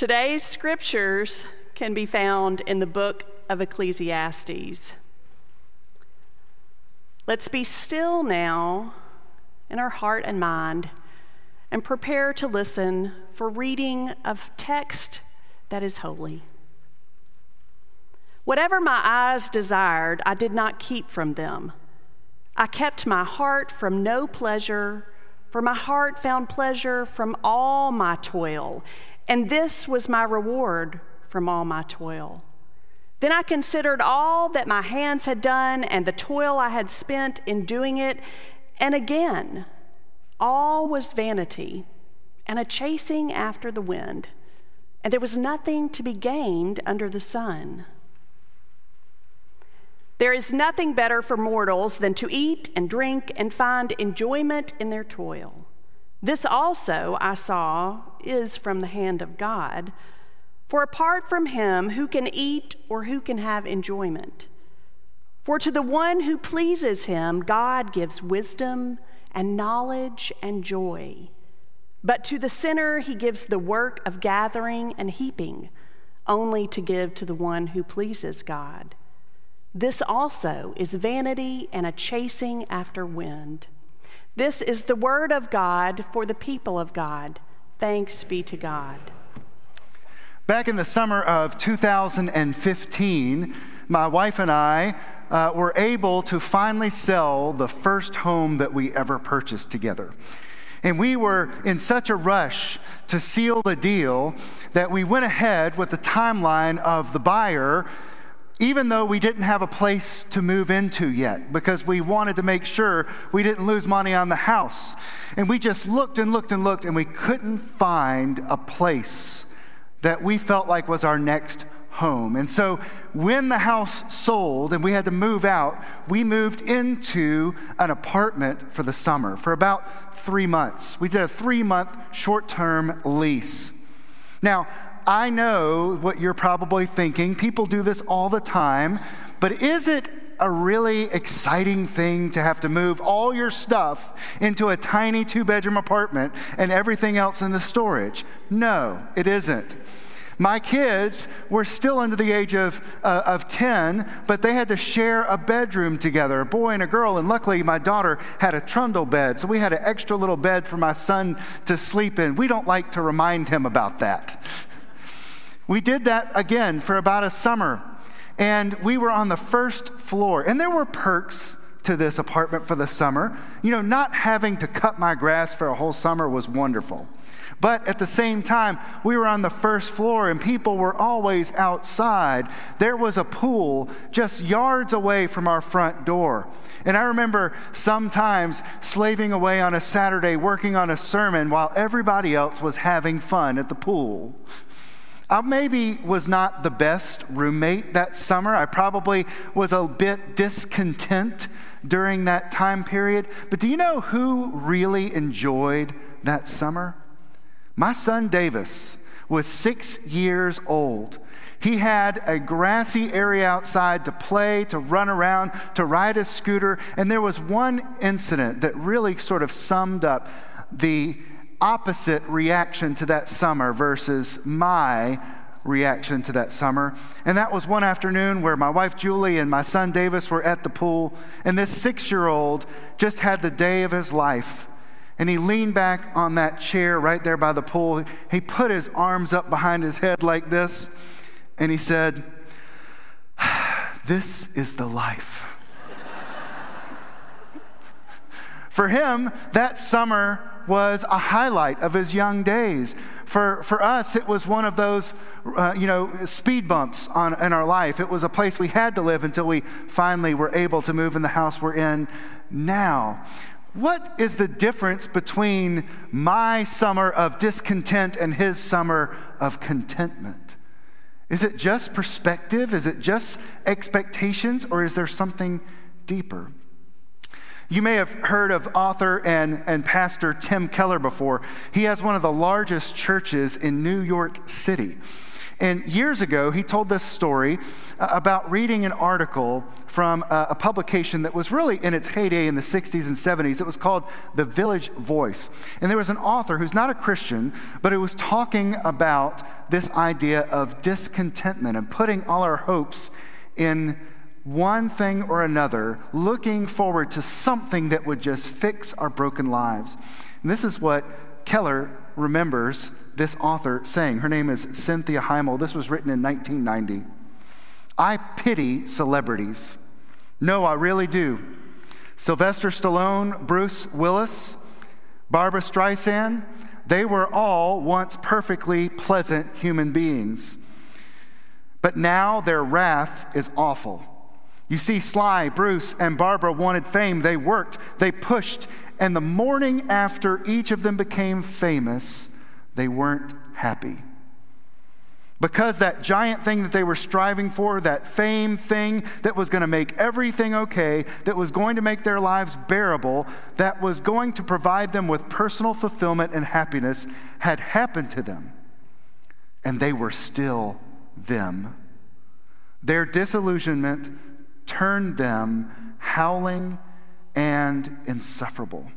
Today's scriptures can be found in the book of Ecclesiastes. Let's be still now in our heart and mind and prepare to listen for reading of text that is holy. Whatever my eyes desired, I did not keep from them. I kept my heart from no pleasure, for my heart found pleasure from all my toil, and this was my reward from all my toil. Then I considered all that my hands had done and the toil I had spent in doing it, and again, all was vanity and a chasing after the wind, and there was nothing to be gained under the sun. There is nothing better for mortals than to eat and drink and find enjoyment in their toil. This also, I saw, is from the hand of God. For apart from him, who can eat or who can have enjoyment? For to the one who pleases him, God gives wisdom and knowledge and joy. But to the sinner, he gives the work of gathering and heaping, only to give to the one who pleases God. This also is vanity and a chasing after wind. This is the word of God for the people of God. Thanks be to God. Back in the summer of 2015, my wife and I uh, were able to finally sell the first home that we ever purchased together. And we were in such a rush to seal the deal that we went ahead with the timeline of the buyer even though we didn't have a place to move into yet, because we wanted to make sure we didn't lose money on the house. And we just looked and looked and looked, and we couldn't find a place that we felt like was our next home. And so when the house sold and we had to move out, we moved into an apartment for the summer for about three months. We did a three month short term lease. Now, I know what you're probably thinking. People do this all the time, but is it a really exciting thing to have to move all your stuff into a tiny two bedroom apartment and everything else in the storage? No, it isn't. My kids were still under the age of, uh, of 10, but they had to share a bedroom together, a boy and a girl. And luckily, my daughter had a trundle bed, so we had an extra little bed for my son to sleep in. We don't like to remind him about that. We did that again for about a summer, and we were on the first floor. And there were perks to this apartment for the summer. You know, not having to cut my grass for a whole summer was wonderful. But at the same time, we were on the first floor and people were always outside. There was a pool just yards away from our front door. And I remember sometimes slaving away on a Saturday working on a sermon while everybody else was having fun at the pool. I maybe was not the best roommate that summer. I probably was a bit discontent during that time period. But do you know who really enjoyed that summer? My son Davis was six years old. He had a grassy area outside to play, to run around, to ride a scooter. And there was one incident that really sort of summed up the opposite reaction to that summer versus my reaction to that summer. And that was one afternoon where my wife Julie and my son Davis were at the pool, and this six year old just had the day of his life. And he leaned back on that chair right there by the pool. He put his arms up behind his head like this, and he said, This is the life. For him, that summer was a highlight of his young days. For, for us, it was one of those, uh, you know, speed bumps on, in our life. It was a place we had to live until we finally were able to move in the house we're in now. What is the difference between my summer of discontent and his summer of contentment? Is it just perspective? Is it just expectations? Or is there something deeper? You may have heard of author and, and pastor Tim Keller before. He has one of the largest churches in New York City. And years ago, he told this story uh, about reading an article from a, a, publication that was really in its heyday in the 60s and 70s. It was called The Village Voice. And there was an author who's not a Christian, but who was talking about this idea of discontentment and putting all our hopes in one thing or another, looking forward to something that would just fix our broken lives. And this is what Keller remembers this author saying. Her name is Cynthia Heimel. This was written in 1990. I pity celebrities. No, I really do. Sylvester Stallone, Bruce Willis, Barbra Streisand, they were all once perfectly pleasant human beings. But now their wrath is awful. You see, Sly, Bruce, and Barbra wanted fame. They worked, they pushed, and the morning after each of them became famous, they weren't happy. Because that giant thing that they were striving for, that fame thing that was going to make everything okay, that was going to make their lives bearable, that was going to provide them with personal fulfillment and happiness, had happened to them. And they were still them. Their disillusionment turned them howling and insufferable.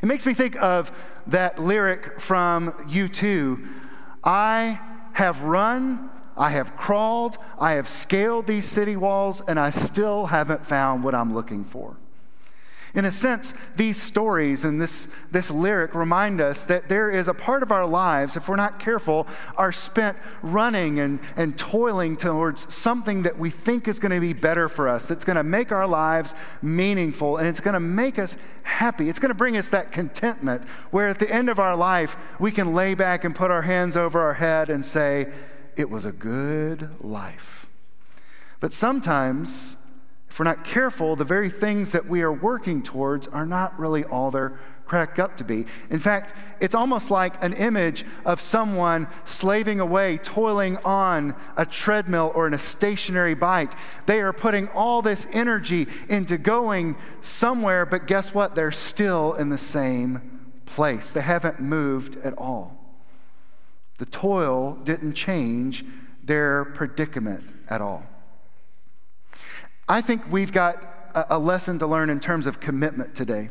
It makes me think of that lyric from U2 I have run, I have crawled, I have scaled these city walls, and I still haven't found what I'm looking for. In a sense, these stories and this, this lyric remind us that there is a part of our lives, if we're not careful, are spent running and, and toiling towards something that we think is going to be better for us, that's going to make our lives meaningful, and it's going to make us happy. It's going to bring us that contentment where at the end of our life, we can lay back and put our hands over our head and say, It was a good life. But sometimes, if we're not careful, the very things that we are working towards are not really all they're cracked up to be. In fact, it's almost like an image of someone slaving away, toiling on a treadmill or in a stationary bike. They are putting all this energy into going somewhere, but guess what? They're still in the same place. They haven't moved at all. The toil didn't change their predicament at all. I think we've got a lesson to learn in terms of commitment today.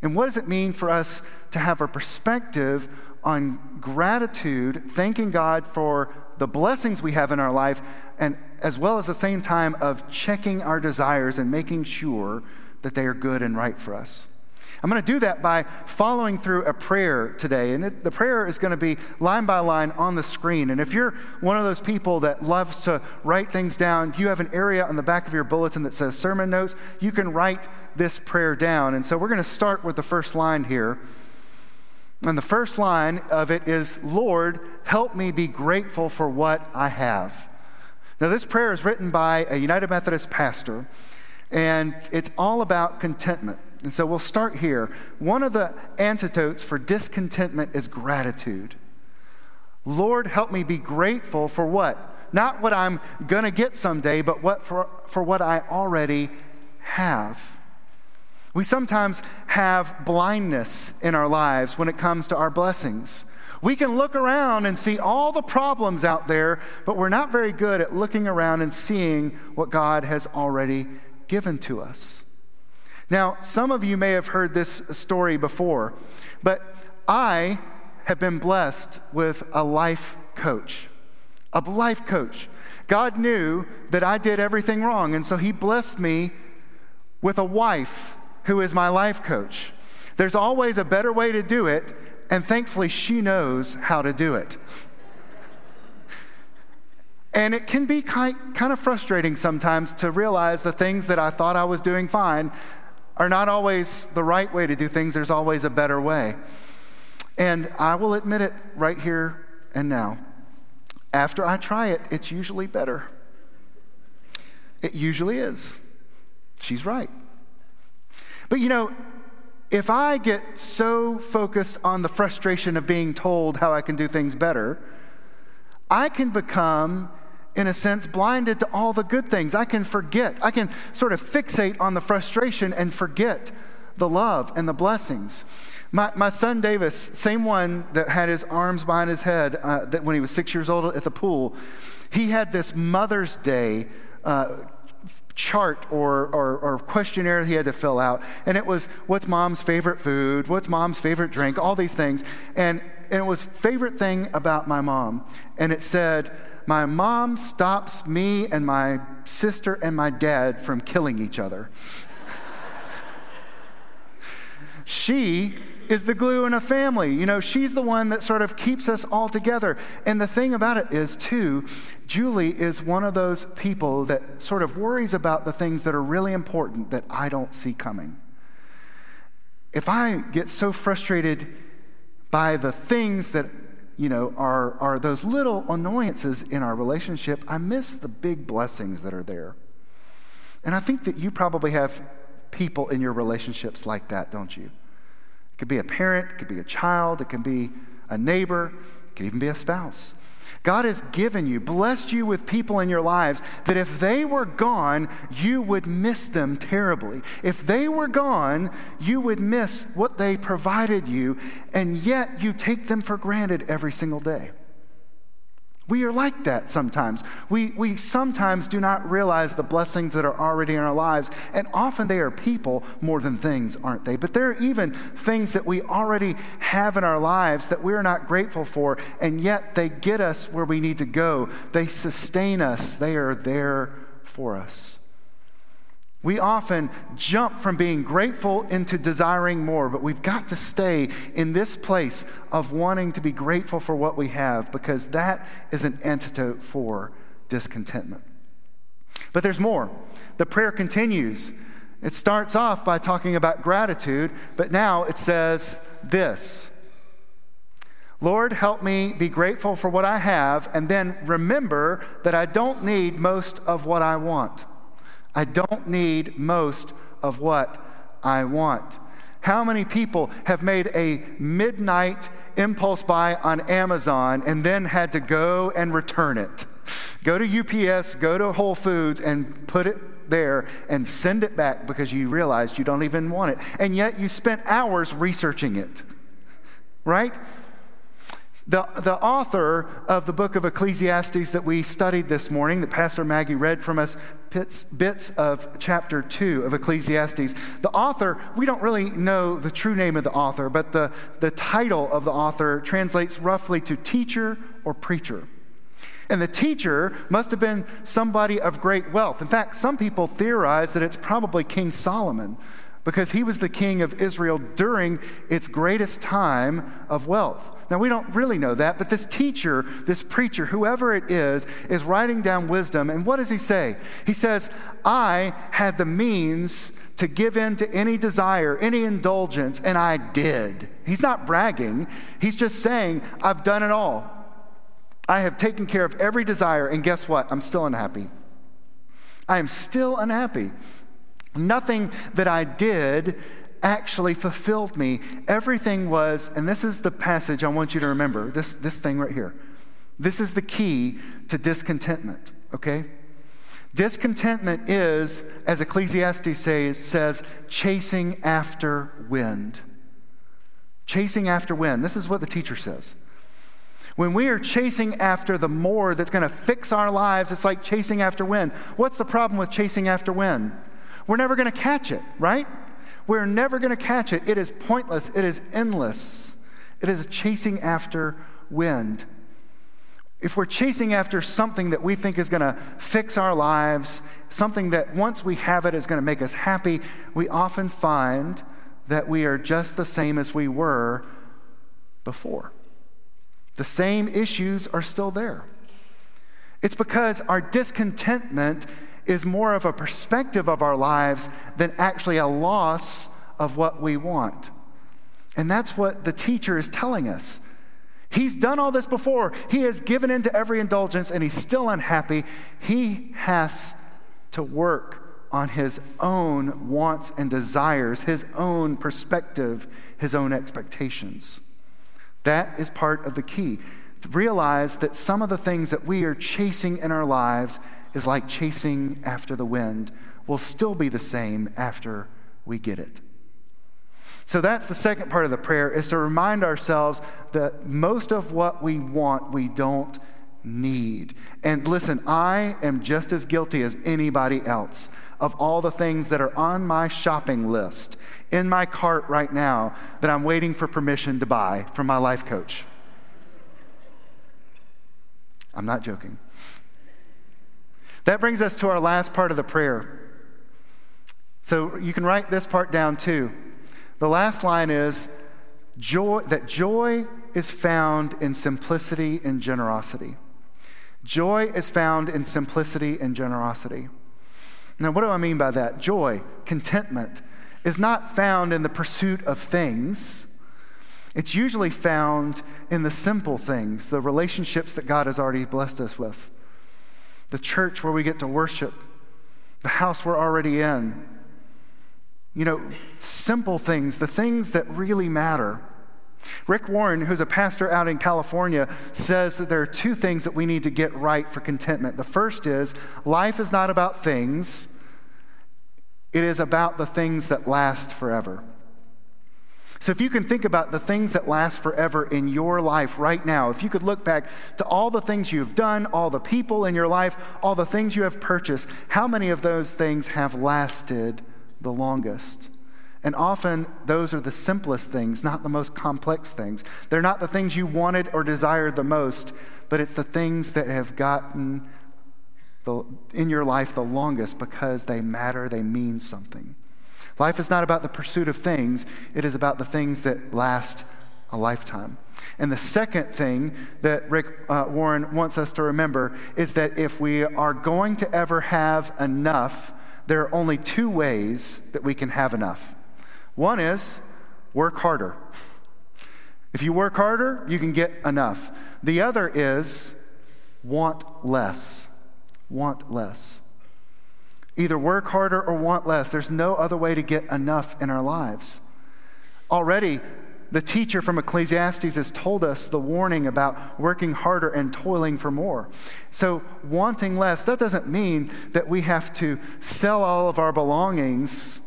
And what does it mean for us to have a perspective on gratitude, thanking God for the blessings we have in our life, and as well as the same time of checking our desires and making sure that they are good and right for us? I'm going to do that by following through a prayer today. And it, the prayer is going to be line by line on the screen. And if you're one of those people that loves to write things down, you have an area on the back of your bulletin that says sermon notes. You can write this prayer down. And so we're going to start with the first line here. And the first line of it is Lord, help me be grateful for what I have. Now, this prayer is written by a United Methodist pastor, and it's all about contentment. And so we'll start here. One of the antidotes for discontentment is gratitude. Lord, help me be grateful for what? Not what I'm going to get someday, but what for, for what I already have. We sometimes have blindness in our lives when it comes to our blessings. We can look around and see all the problems out there, but we're not very good at looking around and seeing what God has already given to us. Now, some of you may have heard this story before, but I have been blessed with a life coach. A life coach. God knew that I did everything wrong, and so He blessed me with a wife who is my life coach. There's always a better way to do it, and thankfully, she knows how to do it. And it can be kind of frustrating sometimes to realize the things that I thought I was doing fine are not always the right way to do things, there's always a better way. And I will admit it right here and now. After I try it, it's usually better. It usually is. She's right. But you know, if I get so focused on the frustration of being told how I can do things better, I can become in a sense, blinded to all the good things. I can forget. I can sort of fixate on the frustration and forget the love and the blessings. My, my son Davis, same one that had his arms behind his head uh, that when he was six years old at the pool, he had this Mother's Day uh, chart or, or, or, questionnaire he had to fill out. And it was what's mom's favorite food, what's mom's favorite drink, all these things. And, and it was favorite thing about my mom. And it said, my mom stops me and my sister and my dad from killing each other. she is the glue in a family. You know, she's the one that sort of keeps us all together. And the thing about it is, too, Julie is one of those people that sort of worries about the things that are really important that I don't see coming. If I get so frustrated by the things that, you know, are, are those little annoyances in our relationship, I miss the big blessings that are there. And I think that you probably have people in your relationships like that, don't you? It could be a parent, it could be a child, it can be a neighbor, it could even be a spouse. God has given you, blessed you with people in your lives that if they were gone, you would miss them terribly. If they were gone, you would miss what they provided you, and yet you take them for granted every single day. We are like that sometimes. We, we sometimes do not realize the blessings that are already in our lives, and often they are people more than things, aren't they? But there are even things that we already have in our lives that we're not grateful for, and yet they get us where we need to go. They sustain us, they are there for us. We often jump from being grateful into desiring more, but we've got to stay in this place of wanting to be grateful for what we have because that is an antidote for discontentment. But there's more. The prayer continues. It starts off by talking about gratitude, but now it says this Lord, help me be grateful for what I have, and then remember that I don't need most of what I want. I don't need most of what I want. How many people have made a midnight impulse buy on Amazon and then had to go and return it? Go to UPS, go to Whole Foods, and put it there and send it back because you realized you don't even want it. And yet you spent hours researching it, right? The, the author of the book of Ecclesiastes that we studied this morning, that Pastor Maggie read from us bits, bits of chapter 2 of Ecclesiastes, the author, we don't really know the true name of the author, but the, the title of the author translates roughly to teacher or preacher. And the teacher must have been somebody of great wealth. In fact, some people theorize that it's probably King Solomon because he was the king of Israel during its greatest time of wealth. Now, we don't really know that, but this teacher, this preacher, whoever it is, is writing down wisdom. And what does he say? He says, I had the means to give in to any desire, any indulgence, and I did. He's not bragging, he's just saying, I've done it all. I have taken care of every desire, and guess what? I'm still unhappy. I am still unhappy. Nothing that I did actually fulfilled me. Everything was, and this is the passage I want you to remember this, this thing right here. This is the key to discontentment, okay? Discontentment is, as Ecclesiastes says, says chasing after wind. Chasing after wind. This is what the teacher says. When we are chasing after the more that's going to fix our lives, it's like chasing after wind. What's the problem with chasing after wind? We're never going to catch it, right? We're never going to catch it. It is pointless. It is endless. It is chasing after wind. If we're chasing after something that we think is going to fix our lives, something that once we have it is going to make us happy, we often find that we are just the same as we were before. The same issues are still there. It's because our discontentment is more of a perspective of our lives than actually a loss of what we want. And that's what the teacher is telling us. He's done all this before. He has given in to every indulgence and he's still unhappy. He has to work on his own wants and desires, his own perspective, his own expectations. That is part of the key. Realize that some of the things that we are chasing in our lives is like chasing after the wind, will still be the same after we get it. So that's the second part of the prayer is to remind ourselves that most of what we want we don't need. And listen, I am just as guilty as anybody else of all the things that are on my shopping list in my cart right now that I'm waiting for permission to buy from my life coach. I'm not joking. That brings us to our last part of the prayer. So you can write this part down too. The last line is joy that joy is found in simplicity and generosity. Joy is found in simplicity and generosity. Now, what do I mean by that? Joy, contentment, is not found in the pursuit of things. It's usually found in the simple things, the relationships that God has already blessed us with, the church where we get to worship, the house we're already in. You know, simple things, the things that really matter. Rick Warren, who's a pastor out in California, says that there are two things that we need to get right for contentment. The first is life is not about things, it is about the things that last forever. So, if you can think about the things that last forever in your life right now, if you could look back to all the things you've done, all the people in your life, all the things you have purchased, how many of those things have lasted the longest? And often those are the simplest things, not the most complex things. They're not the things you wanted or desired the most, but it's the things that have gotten the, in your life the longest because they matter, they mean something. Life is not about the pursuit of things, it is about the things that last a lifetime. And the second thing that Rick uh, Warren wants us to remember is that if we are going to ever have enough, there are only two ways that we can have enough. One is work harder. If you work harder, you can get enough. The other is want less. Want less. Either work harder or want less. There's no other way to get enough in our lives. Already, the teacher from Ecclesiastes has told us the warning about working harder and toiling for more. So, wanting less, that doesn't mean that we have to sell all of our belongings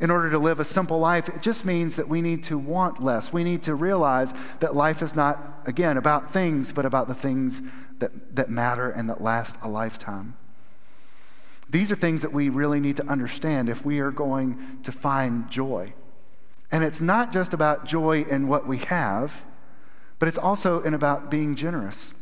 in order to live a simple life, it just means that we need to want less. We need to realize that life is not, again, about things, but about the things that, that matter and that last a lifetime. These are things that we really need to understand if we are going to find joy. And it's not just about joy in what we have, but it's also in about being generous.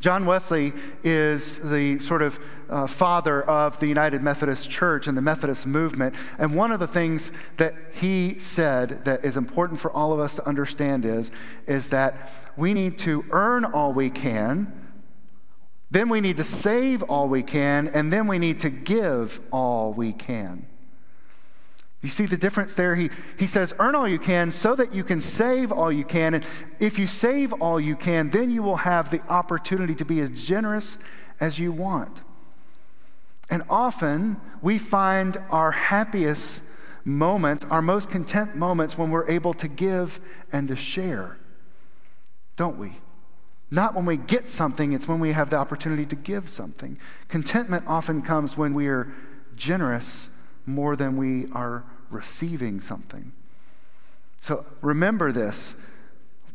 John Wesley is the sort of uh, father of the United Methodist Church and the Methodist movement. And one of the things that he said that is important for all of us to understand is, is that we need to earn all we can, then we need to save all we can, and then we need to give all we can. You see the difference there? He, he says, Earn all you can so that you can save all you can. And if you save all you can, then you will have the opportunity to be as generous as you want. And often we find our happiest moments, our most content moments, when we're able to give and to share, don't we? Not when we get something, it's when we have the opportunity to give something. Contentment often comes when we are generous more than we are receiving something. So remember this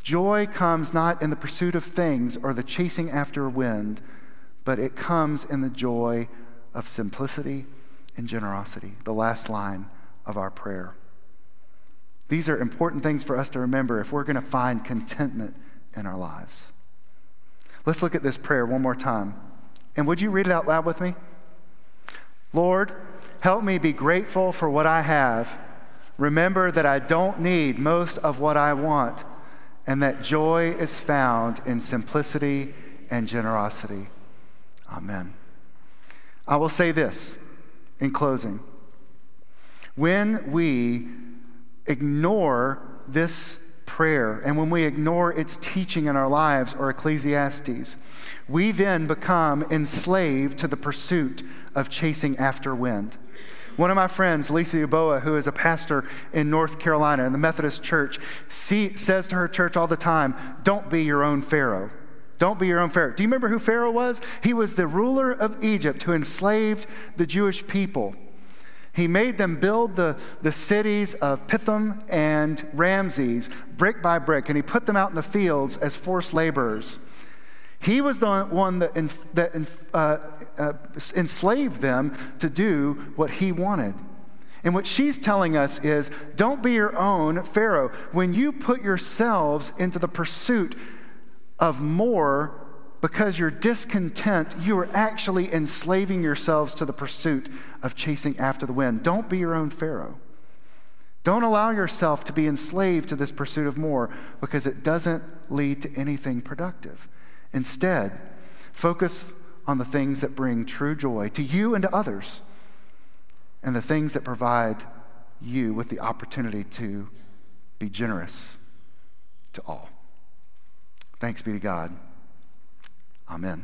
joy comes not in the pursuit of things or the chasing after wind, but it comes in the joy of simplicity and generosity, the last line of our prayer. These are important things for us to remember if we're going to find contentment in our lives. Let's look at this prayer one more time. And would you read it out loud with me? Lord, help me be grateful for what I have. Remember that I don't need most of what I want, and that joy is found in simplicity and generosity. Amen. I will say this in closing. When we ignore this prayer and when we ignore its teaching in our lives or Ecclesiastes, we then become enslaved to the pursuit of chasing after wind. One of my friends, Lisa Uboa, who is a pastor in North Carolina in the Methodist Church, see, says to her church all the time, Don't be your own Pharaoh. Don't be your own Pharaoh. Do you remember who Pharaoh was? He was the ruler of Egypt who enslaved the Jewish people. He made them build the, the cities of Pithom and Ramses brick by brick, and he put them out in the fields as forced laborers. He was the one that, in, that uh, uh, enslaved them to do what he wanted. And what she's telling us is don't be your own Pharaoh. When you put yourselves into the pursuit of more because you're discontent, you are actually enslaving yourselves to the pursuit of chasing after the wind. Don't be your own Pharaoh. Don't allow yourself to be enslaved to this pursuit of more because it doesn't lead to anything productive. Instead, focus on the things that bring true joy to you and to others, and the things that provide you with the opportunity to be generous to all. Thanks be to God. Amen.